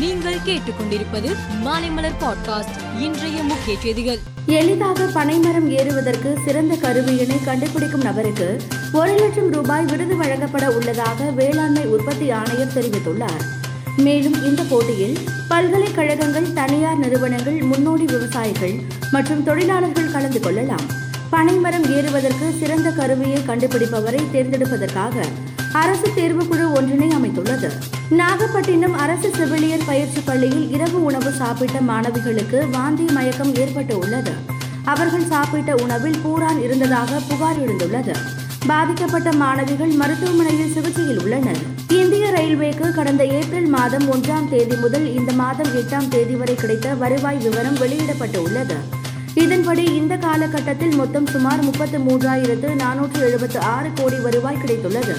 நீங்கள் கேட்டுக்கொண்டிருப்பது மாலைமலர் பாட்காஸ்ட் இன்றைய முக்கிய செய்திகள். எளிதாக பனைமரம் ஏறுவதற்கு சிறந்த கருவியினை கண்டுபிடிக்கும் நபருக்கு ஒரு லட்சம் ரூபாய் விருது வழங்கப்பட உள்ளதாக வேளாண்மை உற்பத்தி ஆணையர் தெரிவித்துள்ளார். மேலும் இந்த போட்டியில் பல்கலைக்கழகங்கள் தனியார் நிறுவனங்கள் முன்னோடி விவசாயிகள் மற்றும் தொழிலாளர்கள் கலந்து கொள்ளலாம். பனைமரம் ஏறுவதற்கு சிறந்த கருவியை கண்டுபிடிப்பவரை தேர்ந்தெடுப்பதற்காக அரசு தேர்வுக்குழு ஒன்றினை அமைத்துள்ளது. நாகப்பட்டினம் அரசு செவிலியர் பயிற்சி பள்ளியில் இரவு உணவு சாப்பிட்ட மாணவிகளுக்கு வாந்தி மயக்கம் ஏற்பட்டு உள்ளது. அவர்கள் சாப்பிட்ட உணவில் பூரான் இருந்ததாக புகார் எழுந்துள்ளது. பாதிக்கப்பட்ட மாணவிகள் மருத்துவமனையில் சிகிச்சையில் உள்ளனர். இந்திய ரயில்வேக்கு கடந்த ஏப்ரல் மாதம் ஒன்றாம் தேதி முதல் இந்த மாதம் எட்டாம் தேதி வரை கிடைத்த வருவாய் விவரம் வெளியிடப்பட்டு உள்ளது. இதன்படி இந்த காலகட்டத்தில் மொத்தம் சுமார் முப்பத்து மூன்றாயிரத்து நானூற்று எழுபத்து ஆறு கோடி வருவாய் கிடைத்துள்ளது.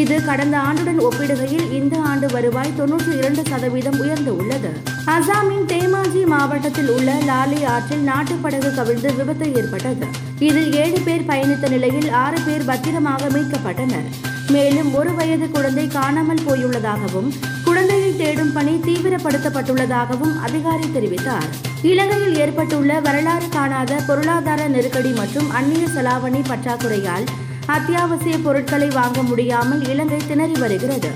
இது கடந்த ஆண்டுடன் ஒப்பிடுகையில் இந்த ஆண்டு வருவாய் தொன்னூற்றி இரண்டு சதவீதம் உயர்ந்து உள்ளது அசாமின் தேமாஜி மாவட்டத்தில் உள்ள லாலி ஆற்றில் நாட்டுப்படகு கவிழ்ந்து விபத்து ஏற்பட்டது. இதில் ஏழு பேர் பயணித்த நிலையில் ஆறு பேர் பத்திரமாக மீட்கப்பட்டனர். மேலும் ஒரு வயது குழந்தை காணாமல் போயுள்ளதாகவும் குழந்தையை தேடும் பணி தீவிரப்படுத்தப்பட்டுள்ளதாகவும் அதிகாரி தெரிவித்தார். இலங்கையில் ஏற்பட்டுள்ள வரலாறு காணாத பொருளாதார நெருக்கடி மற்றும் அந்நிய செலாவணி பற்றாக்குறையால் அத்தியாவசிய பொருட்களை வாங்க முடியாமல் இலங்கை திணறி வருகிறது.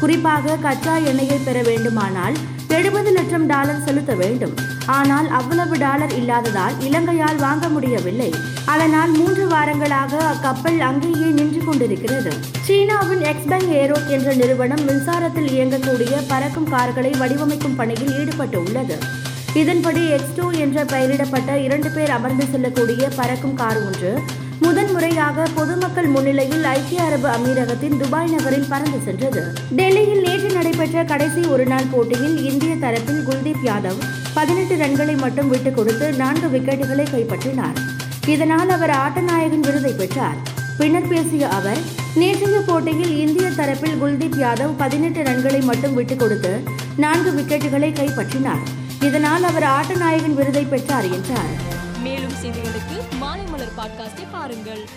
குறிப்பாக கச்சா எண்ணெயை பெற வேண்டுமானால் எழுபது லட்சம் டாலர் செலுத்த வேண்டும். ஆனால் அவ்வளவு டாலர் இல்லாததால் இலங்கையால் வாங்க முடியவில்லை. அதனால் மூன்று வாரங்களாக அக்கப்பல் அங்கேயே நின்று கொண்டிருக்கிறது. சீனாவின் எக்ஸ்பேங் ஏரோ என்ற நிறுவனம் மின்சாரத்தில் இயங்கக்கூடிய பறக்கும் கார்களை வடிவமைக்கும் பணியில் ஈடுபட்டு உள்ளது இதன்படி எக்ஸ் டூ என்ற பெயரிடப்பட்ட இரண்டு பேர் அமர்ந்து செல்லக்கூடிய பறக்கும் கார் ஒன்று முதன்முறையாக பொதுமக்கள் முன்னிலையில் ஐக்கிய அரபு அமீரகத்தின் துபாய் நகரில் பறந்து சென்றது. டெல்லியில் நேற்று நடைபெற்ற கடைசி ஒருநாள் போட்டியில் இந்திய தரப்பில் குல்தீப் யாதவ் பதினெட்டு ரன்களை மட்டும் விட்டுக் கொடுத்து நான்கு விக்கெட்டுகளை கைப்பற்றினார். இதனால் அவர் ஆட்டநாயகன் விருதை பெற்றார். பின்னர் பேசிய அவர் நேற்றைய போட்டியில் இந்திய தரப்பில் குல்தீப் யாதவ் பதினெட்டு ரன்களை மட்டும் விட்டுக் கொடுத்து நான்கு விக்கெட்டுகளை கைப்பற்றினார். இதனால் அவர் ஆட்டநாயகன் விருதை பெற்றார் என்றார். மேலும் செய்திகளுக்கு மாலைமலர் பாட்காஸ்டை பாருங்கள்.